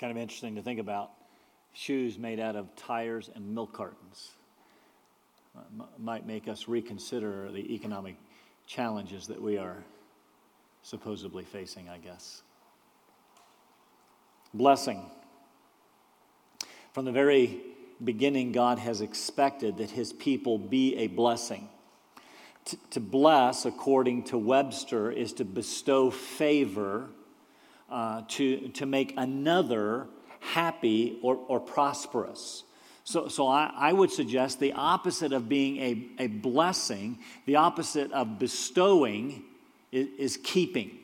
Kind of interesting to think about shoes made out of tires and milk cartons. Uh, m- might make us reconsider the economic challenges that we are supposedly facing, I guess. Blessing. From the very beginning, God has expected that his people be a blessing. T- to bless, according to Webster, is to bestow favor, uh, to, to make another happy or, or prosperous. So, so I, I, would suggest the opposite of being a, a blessing, the opposite of bestowing, is, is keeping,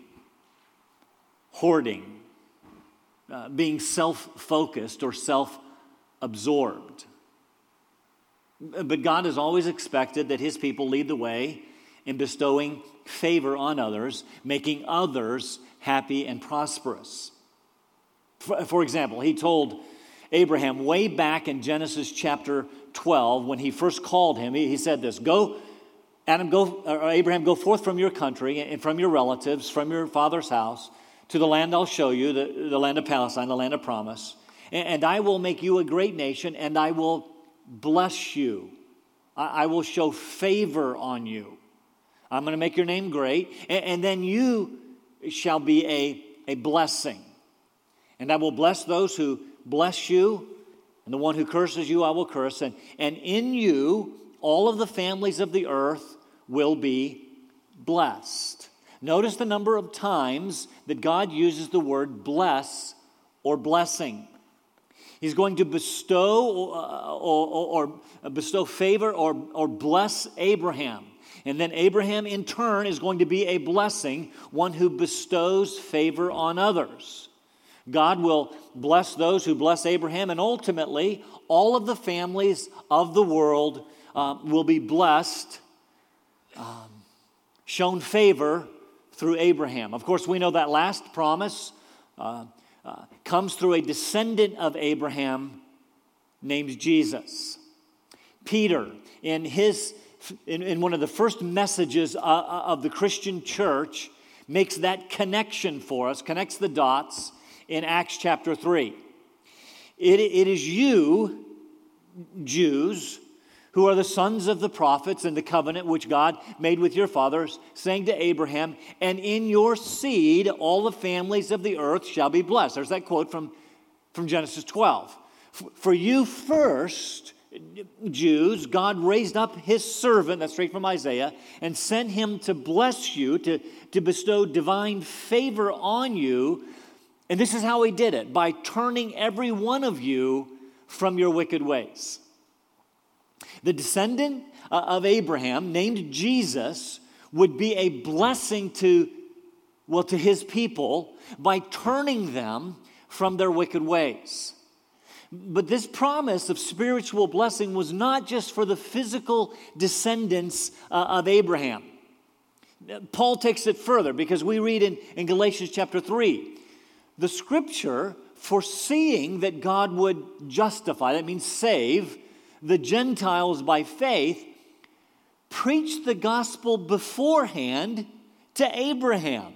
hoarding, uh, being self focused or self absorbed. But God has always expected that His people lead the way in bestowing favor on others, making others happy and prosperous. For, for example, He told Abraham way back in Genesis chapter 12 when He first called him, He, he said this Go, Adam, go, or Abraham, go forth from your country and from your relatives, from your father's house, to the land I'll show you, the, the land of Palestine, the land of promise. And, and I will make you a great nation, and I will bless you. I, I will show favor on you. I'm going to make your name great, and, and then you shall be a, a blessing. And I will bless those who bless you, and the one who curses you, I will curse. And, and in you, all of the families of the earth will be blessed. Notice the number of times that God uses the word bless or blessing. He's going to bestow uh, or, or, or, bestow favor or, or bless Abraham. And then Abraham, in turn, is going to be a blessing, one who bestows favor on others. God will bless those who bless Abraham, and ultimately, all of the families of the world um, will be blessed, um, shown favor through Abraham. Of course, we know that last promise uh, uh, comes through a descendant of Abraham named Jesus. Peter, in his in, in one of the first messages uh, uh, of the Christian church, makes that connection for us, connects the dots in Acts chapter 3. It, it is you, Jews, who are the sons of the prophets and the covenant which God made with your fathers, saying to Abraham, And in your seed all the families of the earth shall be blessed. There's that quote from, from Genesis 12. For you first, Jews, God raised up his servant, that's straight from Isaiah, and sent him to bless you, to, to bestow divine favor on you. And this is how he did it by turning every one of you from your wicked ways. The descendant uh, of Abraham, named Jesus, would be a blessing to, well, to his people by turning them from their wicked ways. But this promise of spiritual blessing was not just for the physical descendants uh, of Abraham. Paul takes it further because we read in, in Galatians chapter 3 the scripture foreseeing that God would justify, that means save, the Gentiles by faith, preached the gospel beforehand to Abraham.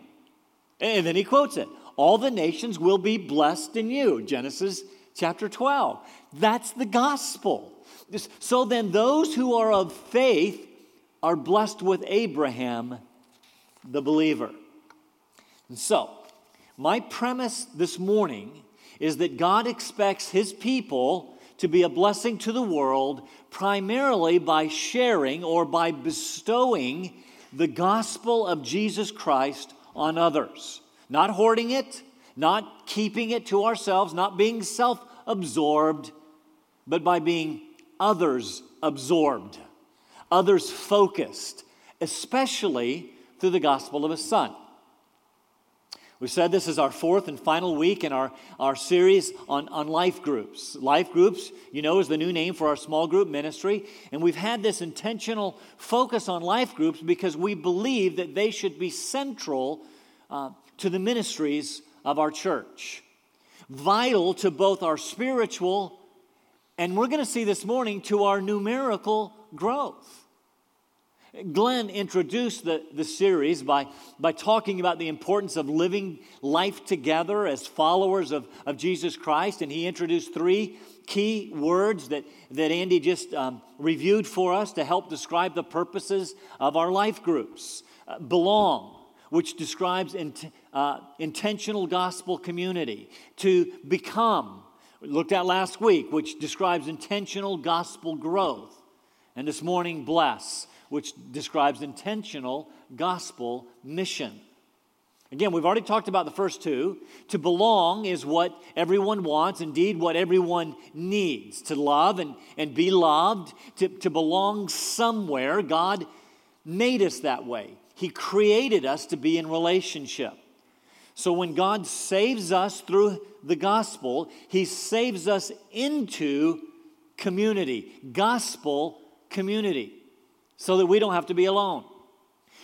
And then he quotes it All the nations will be blessed in you. Genesis chapter 12. That's the gospel. So then, those who are of faith are blessed with Abraham, the believer. And so, my premise this morning is that God expects his people to be a blessing to the world primarily by sharing or by bestowing the gospel of Jesus Christ on others. Not hoarding it, not keeping it to ourselves, not being self absorbed, but by being others absorbed, others focused, especially through the gospel of His Son. We said this is our fourth and final week in our, our series on, on life groups. Life groups, you know, is the new name for our small group ministry. And we've had this intentional focus on life groups because we believe that they should be central uh, to the ministries of our church, vital to both our spiritual and we're going to see this morning to our numerical growth. Glenn introduced the, the series by, by talking about the importance of living life together as followers of, of Jesus Christ, and he introduced three key words that, that Andy just um, reviewed for us to help describe the purposes of our life groups. Uh, belong, which describes uh, intentional gospel community. To become, looked at last week, which describes intentional gospel growth. And this morning, bless which describes intentional gospel mission. Again, we've already talked about the first two. To belong is what everyone wants, indeed, what everyone needs. To love and, and be loved, to, to belong somewhere. God made us that way. He created us to be in relationship. So when God saves us through the gospel, He saves us into community, gospel community so that we don't have to be alone.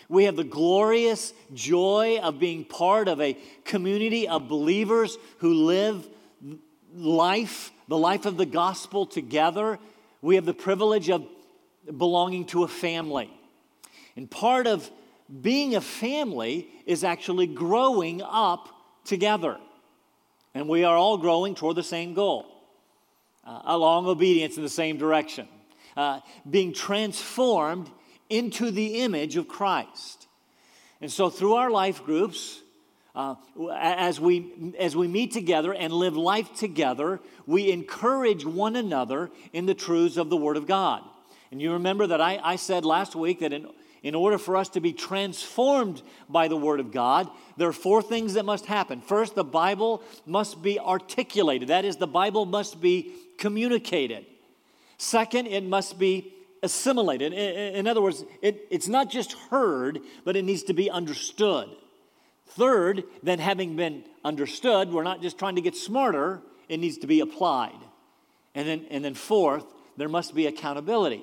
We have the glorious joy of being part of a community of believers who live life, the life of the gospel together. We have the privilege of belonging to a family. And part of being a family is actually growing up together. And we are all growing toward the same goal, uh, along obedience in the same direction uh, being transformed into the image of Christ. And so, through our life groups, uh, as, we, as we meet together and live life together, we encourage one another in the truths of the Word of God. And you remember that I, I said last week that in, in order for us to be transformed by the Word of God, there are four things that must happen. First, the Bible must be articulated, that is, the Bible must be communicated. Second, it must be assimilated. In other words, it, it's not just heard, but it needs to be understood. Third, then having been understood, we're not just trying to get smarter, it needs to be applied. And then, and then fourth, there must be accountability.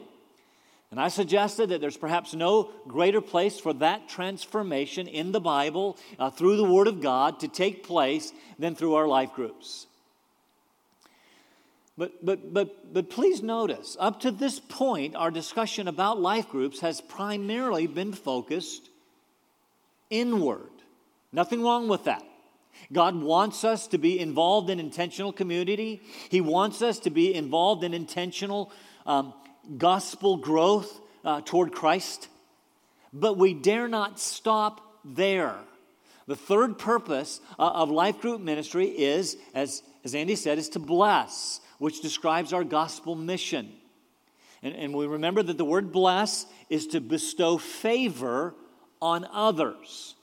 And I suggested that there's perhaps no greater place for that transformation in the Bible uh, through the Word of God to take place than through our life groups. But, but, but, but please notice, up to this point, our discussion about life groups has primarily been focused inward. Nothing wrong with that. God wants us to be involved in intentional community, He wants us to be involved in intentional um, gospel growth uh, toward Christ. But we dare not stop there. The third purpose uh, of life group ministry is, as, as Andy said, is to bless which describes our gospel mission. And, and we remember that the word bless is to bestow favor on others.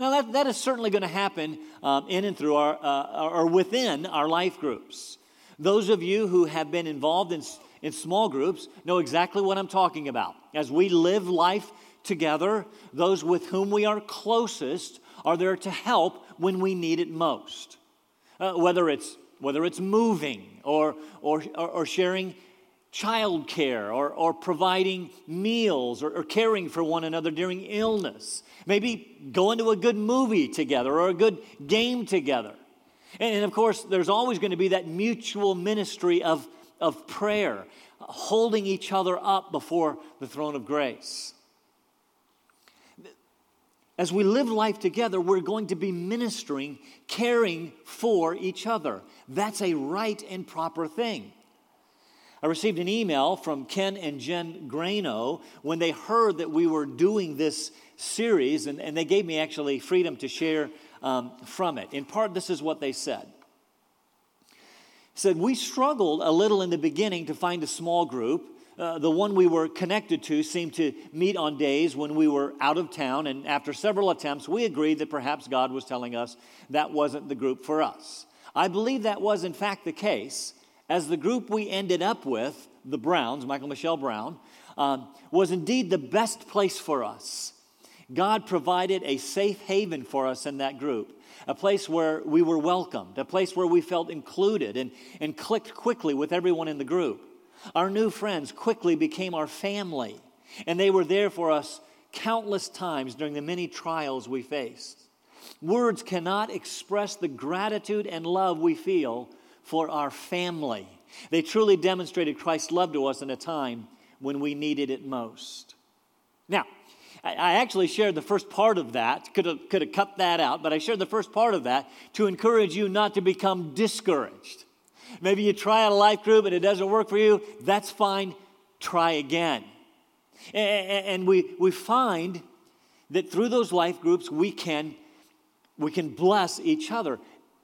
Now, that, that is certainly going to happen um, in and through our, uh, or within our life groups. Those of you who have been involved in, in small groups know exactly what I'm talking about. As we live life together, those with whom we are closest are there to help when we need it most. Uh, whether it's whether it's moving or, or, or sharing child care or, or providing meals or, or, caring for one another during illness. Maybe going to a good movie together or a good game together. And of course, there's always going to be that mutual ministry of, of prayer, holding each other up before the throne of grace as we live life together, we're going to be ministering, caring for each other. That's a right and proper thing. I received an email from Ken and Jen Grano when they heard that we were doing this series, and, and they gave me actually freedom to share um, from it. In part, this is what they said. Said, We struggled a little in the beginning to find a small group uh, the one we were connected to seemed to meet on days when we were out of town, and after several attempts, we agreed that perhaps God was telling us that wasn't the group for us. I believe that was, in fact, the case, as the group we ended up with, the Browns, Michael Michelle Brown, um, was indeed the best place for us. God provided a safe haven for us in that group, a place where we were welcomed, a place where we felt included and, and clicked quickly with everyone in the group. Our new friends quickly became our family, and they were there for us countless times during the many trials we faced. Words cannot express the gratitude and love we feel for our family. They truly demonstrated Christ's love to us in a time when we needed it most. Now, I actually shared the first part of that, could have, could have cut that out, but I shared the first part of that to encourage you not to become discouraged. Maybe you try out a life group and it doesn't work for you, that's fine, try again. And we, we find that through those life groups, we can, we can bless each other.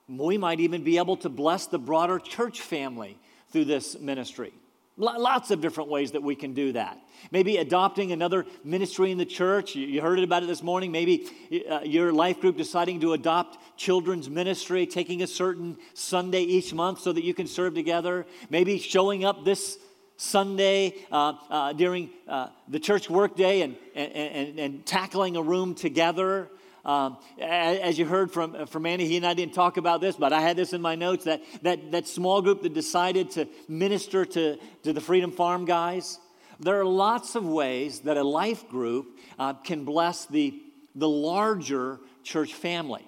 We might even be able to bless the broader church family through this ministry. Lots of different ways that we can do that. Maybe adopting another ministry in the church. You heard about it this morning. Maybe uh, your life group deciding to adopt children's ministry, taking a certain Sunday each month so that you can serve together. Maybe showing up this Sunday uh, uh, during uh, the church workday and, and, and, and tackling a room together. Um, as you heard from, uh, from Andy, he and I didn't talk about this, but I had this in my notes that, that, that small group that decided to minister to, to the Freedom Farm guys. There are lots of ways that a life group uh, can bless the, the larger church family.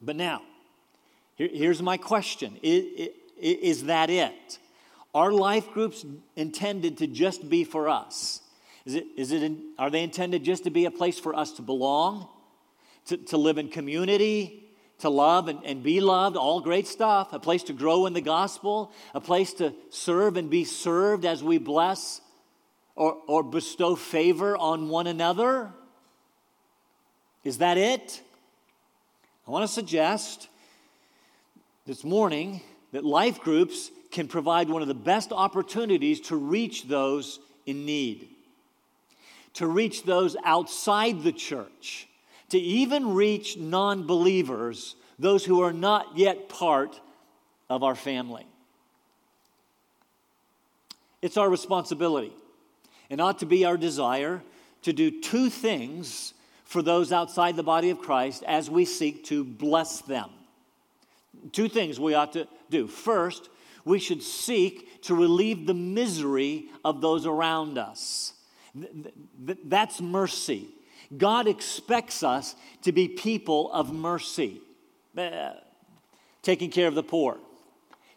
But now, here, here's my question is, is that it? Are life groups intended to just be for us? Is it, is it in, are they intended just to be a place for us to belong? To, to live in community, to love and, and be loved, all great stuff, a place to grow in the gospel, a place to serve and be served as we bless or, or bestow favor on one another. Is that it? I want to suggest this morning that life groups can provide one of the best opportunities to reach those in need, to reach those outside the church to even reach non believers, those who are not yet part of our family. It's our responsibility and ought to be our desire to do two things for those outside the body of Christ as we seek to bless them. Two things we ought to do. First, we should seek to relieve the misery of those around us. That's mercy. God expects us to be people of mercy, uh, taking care of the poor,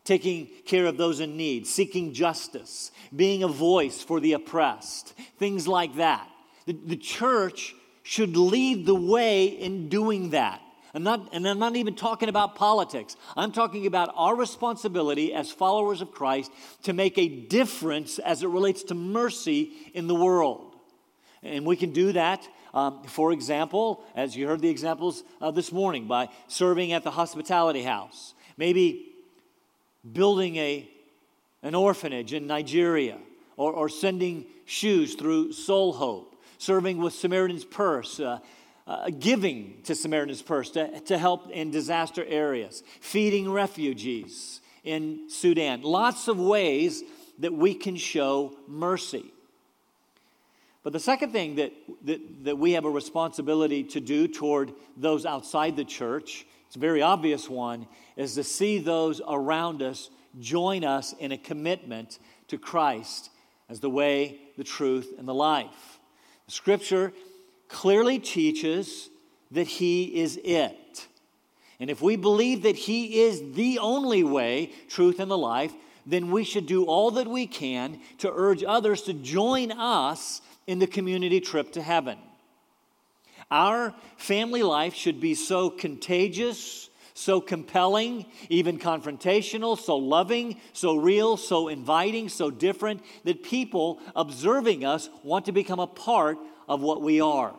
taking care of those in need, seeking justice, being a voice for the oppressed, things like that. The, the church should lead the way in doing that. I'm not, and I'm not even talking about politics. I'm talking about our responsibility as followers of Christ to make a difference as it relates to mercy in the world. And we can do that um, for example, as you heard the examples uh, this morning, by serving at the hospitality house, maybe building a, an orphanage in Nigeria, or, or sending shoes through Sole Hope, serving with Samaritan's Purse. Uh, uh, giving to Samaritan's Purse to, to help in disaster areas, feeding refugees in Sudan. Lots of ways that we can show mercy. But the second thing that, that, that we have a responsibility to do toward those outside the church, it's a very obvious one, is to see those around us join us in a commitment to Christ as the way, the truth, and the life. The scripture clearly teaches that He is it. And if we believe that He is the only way, truth, and the life, then we should do all that we can to urge others to join us in the community trip to heaven. Our family life should be so contagious, so compelling, even confrontational, so loving, so real, so inviting, so different that people observing us want to become a part of what we are.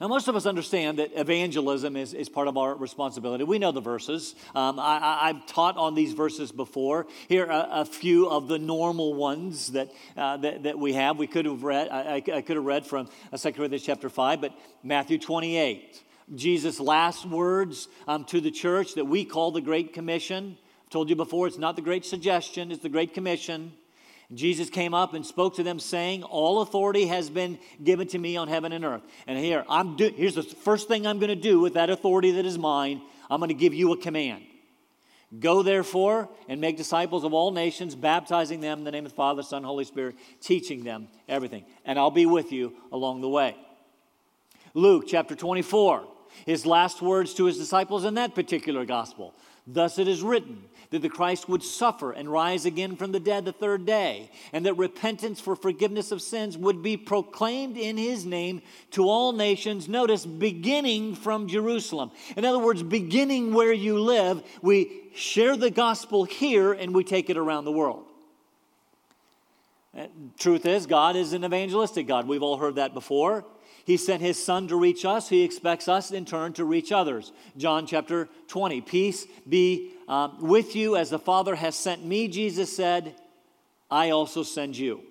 Now, most of us understand that evangelism is, is part of our responsibility. We know the verses. Um, I, have taught on these verses before. Here are a, few of the normal ones that, uh, that, that, we have. We could have read, I, I could have read from uh, 2 Corinthians chapter 5, but Matthew 28. Jesus' last words um, to the church that we call the Great Commission. I've told you before, it's not the Great Suggestion, it's the Great Commission. Jesus came up and spoke to them, saying, All authority has been given to me on heaven and earth. And here, I'm do- here's the first thing I'm going to do with that authority that is mine. I'm going to give you a command. Go therefore and make disciples of all nations, baptizing them in the name of the Father, Son, Holy Spirit, teaching them everything. And I'll be with you along the way. Luke chapter 24, his last words to his disciples in that particular gospel. Thus it is written that the Christ would suffer and rise again from the dead the third day, and that repentance for forgiveness of sins would be proclaimed in his name to all nations. Notice, beginning from Jerusalem. In other words, beginning where you live, we share the gospel here and we take it around the world. Truth is, God is an evangelistic God. We've all heard that before. He sent his son to reach us. He expects us in turn to reach others. John chapter 20. Peace be um, with you as the Father has sent me, Jesus said, I also send you.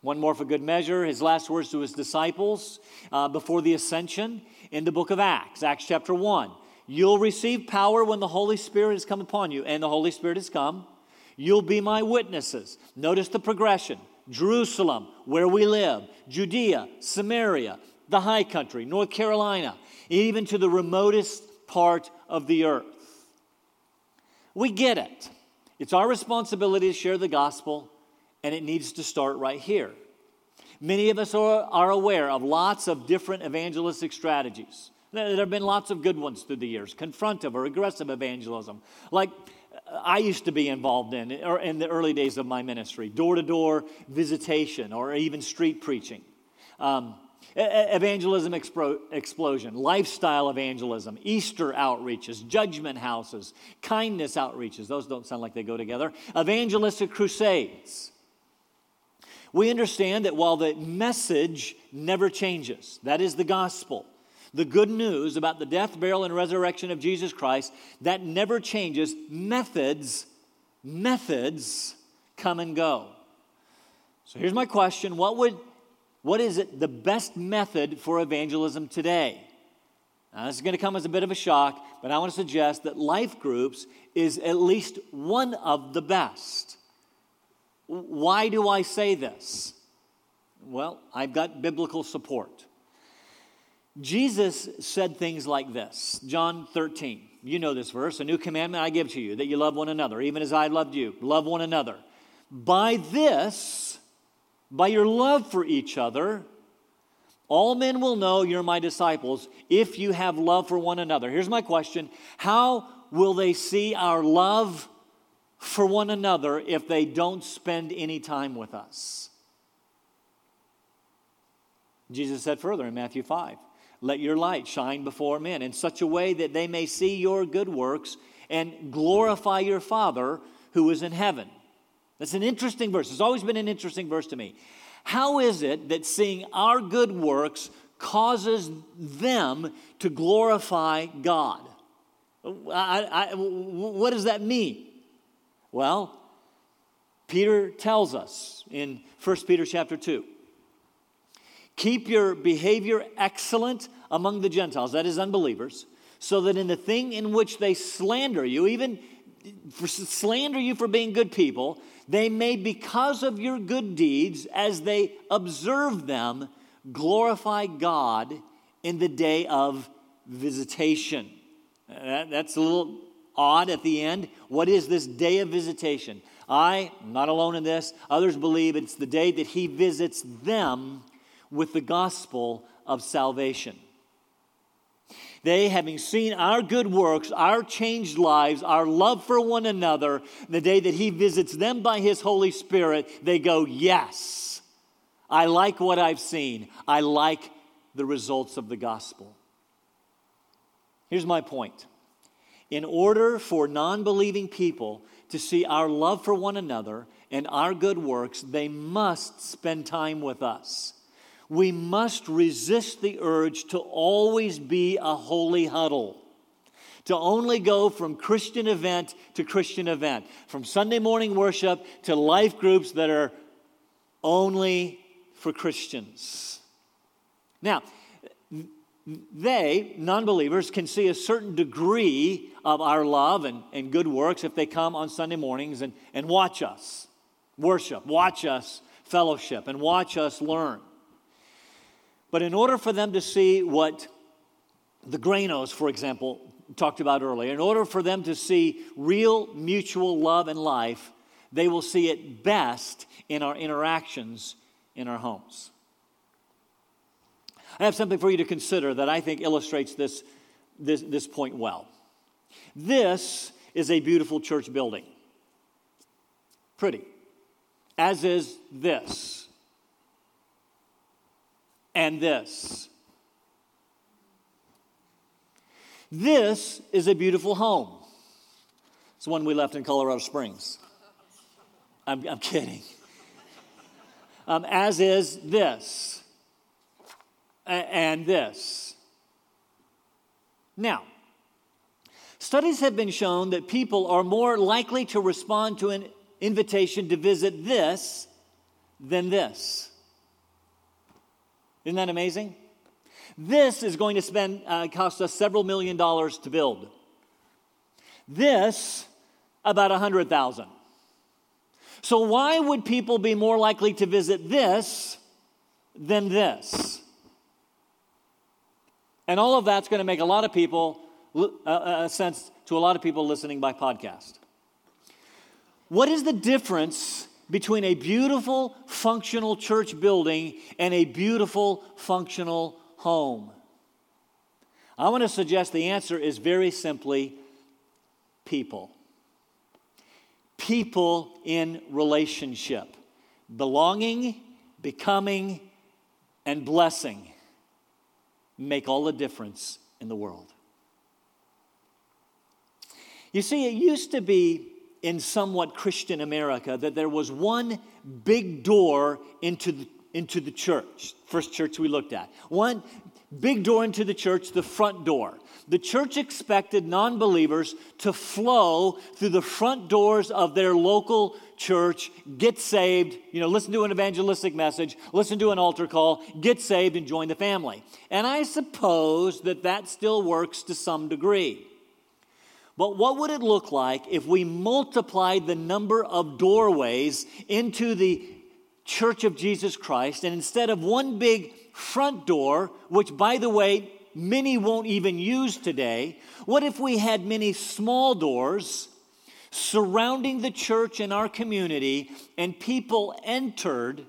One more for good measure, his last words to his disciples uh, before the ascension in the book of Acts, Acts chapter 1. You'll receive power when the Holy Spirit has come upon you, and the Holy Spirit has come. You'll be my witnesses. Notice the progression. Jerusalem, where we live, Judea, Samaria, the high country, North Carolina, even to the remotest part of the earth. We get it. It's our responsibility to share the gospel, and it needs to start right here. Many of us are, are aware of lots of different evangelistic strategies. There have been lots of good ones through the years confrontive or aggressive evangelism, like I used to be involved in, or in the early days of my ministry, door to door visitation or even street preaching. Um, evangelism explosion, lifestyle evangelism, Easter outreaches, judgment houses, kindness outreaches. Those don't sound like they go together. Evangelistic crusades. We understand that while the message never changes, that is the gospel, the good news about the death, burial, and resurrection of Jesus Christ, that never changes. Methods, methods come and go. So here's my question What, would, what is it the best method for evangelism today? Now, this is going to come as a bit of a shock, but I want to suggest that life groups is at least one of the best. Why do I say this? Well, I've got biblical support. Jesus said things like this John 13. You know this verse. A new commandment I give to you that you love one another, even as I loved you. Love one another. By this, by your love for each other, all men will know you're my disciples if you have love for one another. Here's my question How will they see our love for one another if they don't spend any time with us? Jesus said further in Matthew 5 let your light shine before men in such a way that they may see your good works and glorify your Father who is in heaven. That's an interesting verse. It's always been an interesting verse to me. How is it that seeing our good works causes them to glorify God? I, I, what does that mean? Well, Peter tells us in 1 Peter chapter 2 Keep your behavior excellent among the Gentiles, that is, unbelievers, so that in the thing in which they slander you, even slander you for being good people, they may, because of your good deeds, as they observe them, glorify God in the day of visitation. That's a little odd at the end. What is this day of visitation? I, am not alone in this, others believe it's the day that He visits them with the gospel of salvation. They, having seen our good works, our changed lives, our love for one another, the day that He visits them by His Holy Spirit, they go, Yes, I like what I've seen. I like the results of the gospel. Here's my point. In order for non believing people to see our love for one another and our good works, they must spend time with us we must resist the urge to always be a holy huddle, to only go from Christian event to Christian event, from Sunday morning worship to life groups that are only for Christians. Now, they, non believers, can see a certain degree of our love and, and good works if they come on Sunday mornings and, and watch us worship, watch us fellowship, and watch us learn. But in order for them to see what the Granos, for example, talked about earlier, in order for them to see real mutual love and life, they will see it best in our interactions in our homes. I have something for you to consider that I think illustrates this, this, this point well. This is a beautiful church building. Pretty. As is this. And this. This is a beautiful home. It's the one we left in Colorado Springs. I'm, I'm kidding. Um, as is this. And this. Now, studies have been shown that people are more likely to respond to an invitation to visit this than this. Isn't that amazing? This is going to spend uh, cost us several million dollars to build. This about a hundred thousand. So why would people be more likely to visit this than this? And all of that's going to make a lot of people, uh, uh, sense to a lot of people listening by podcast. What is the difference between a beautiful, functional church building and a beautiful, functional home? I want to suggest the answer is very simply people. People in relationship, belonging, becoming, and blessing make all the difference in the world. You see, it used to be in somewhat Christian America that there was one big door into the, into the church, first church we looked at. One big door into the church, the front door. The church expected non believers to flow through the front doors of their local church, get saved, you know, listen to an evangelistic message, listen to an altar call, get saved, and join the family. And I suppose that that still works to some degree. But what would it look like if we multiplied the number of doorways into the church of Jesus Christ and instead of one big front door, which by the way, many won't even use today, what if we had many small doors surrounding the church and our community and people entered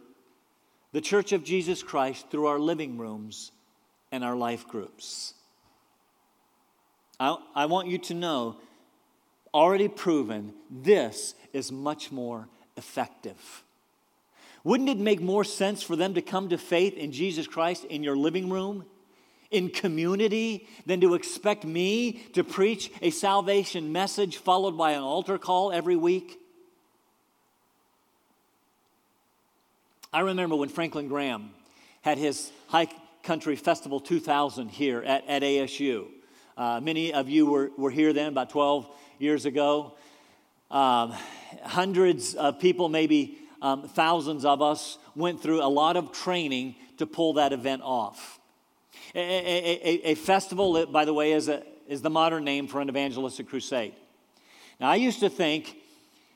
the church of Jesus Christ through our living rooms and our life groups? I, I want you to know, already proven, this is much more effective. Wouldn't it make more sense for them to come to faith in Jesus Christ in your living room, in community, than to expect me to preach a salvation message followed by an altar call every week? I remember when Franklin Graham had his High Country Festival 2000 here at, at ASU. Uh, many of you were, were here then, about 12 years ago. Um, hundreds of people, maybe um, thousands of us went through a lot of training to pull that event off. A, a, a, a festival, by the way, is, is the modern name for an evangelistic crusade. Now, I used to think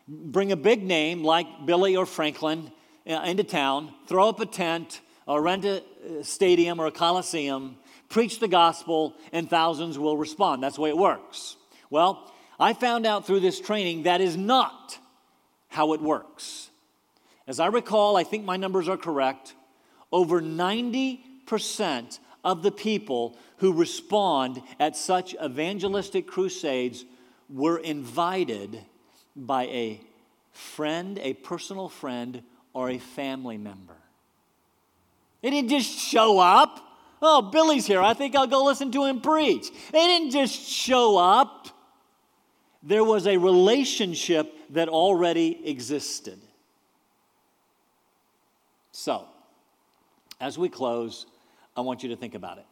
bring a big name like Billy or Franklin uh, into town, throw up a tent, or rent a stadium or a coliseum, preach the gospel, and thousands will respond. That's the way it works. Well, I found out through this training that is not how it works. As I recall, I think my numbers are correct, over 90% of the people who respond at such evangelistic crusades were invited by a friend, a personal friend, or a family member. They didn't just show up. Oh, Billy's here. I think I'll go listen to him preach. They didn't just show up. There was a relationship that already existed. So, as we close, I want you to think about it.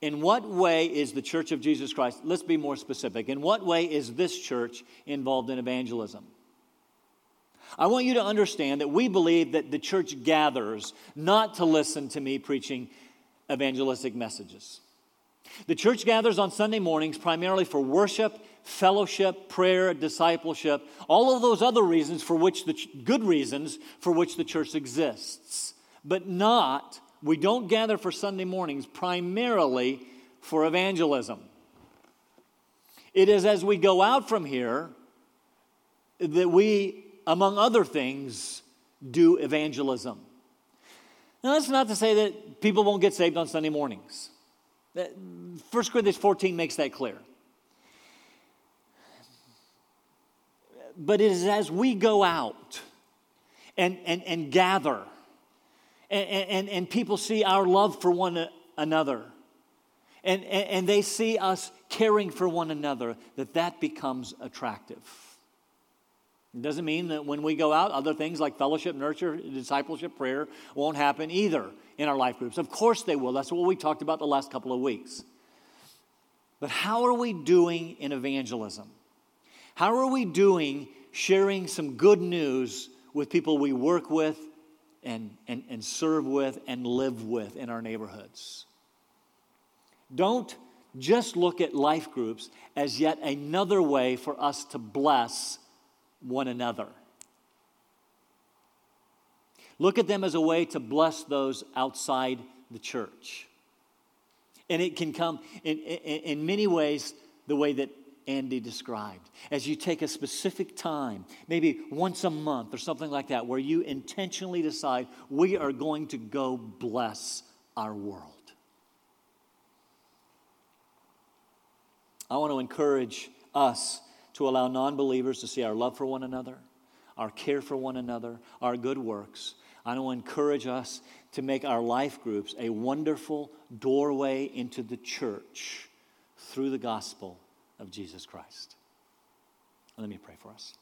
In what way is the Church of Jesus Christ, let's be more specific, in what way is this church involved in evangelism? I want you to understand that we believe that the church gathers not to listen to me preaching evangelistic messages. The church gathers on Sunday mornings primarily for worship fellowship, prayer, discipleship, all of those other reasons for which the good reasons for which the church exists. But not, we don't gather for Sunday mornings primarily for evangelism. It is as we go out from here that we, among other things, do evangelism. Now, that's not to say that people won't get saved on Sunday mornings. 1 Corinthians 14 makes that clear. But it is as we go out and, and, and gather, and, and, and people see our love for one another, and, and, and they see us caring for one another, that that becomes attractive. It doesn't mean that when we go out, other things like fellowship, nurture, discipleship, prayer won't happen either in our life groups. Of course they will. That's what we talked about the last couple of weeks. But how are we doing in evangelism? How are we doing sharing some good news with people we work with and, and, and serve with and live with in our neighborhoods? Don't just look at life groups as yet another way for us to bless one another. Look at them as a way to bless those outside the church. And it can come in, in, in, many ways the way that Andy described. As you take a specific time, maybe once a month or something like that, where you intentionally decide, we are going to go bless our world. I want to encourage us to allow non believers to see our love for one another, our care for one another, our good works. I want to encourage us to make our life groups a wonderful doorway into the church through the gospel of Jesus Christ. Let me pray for us.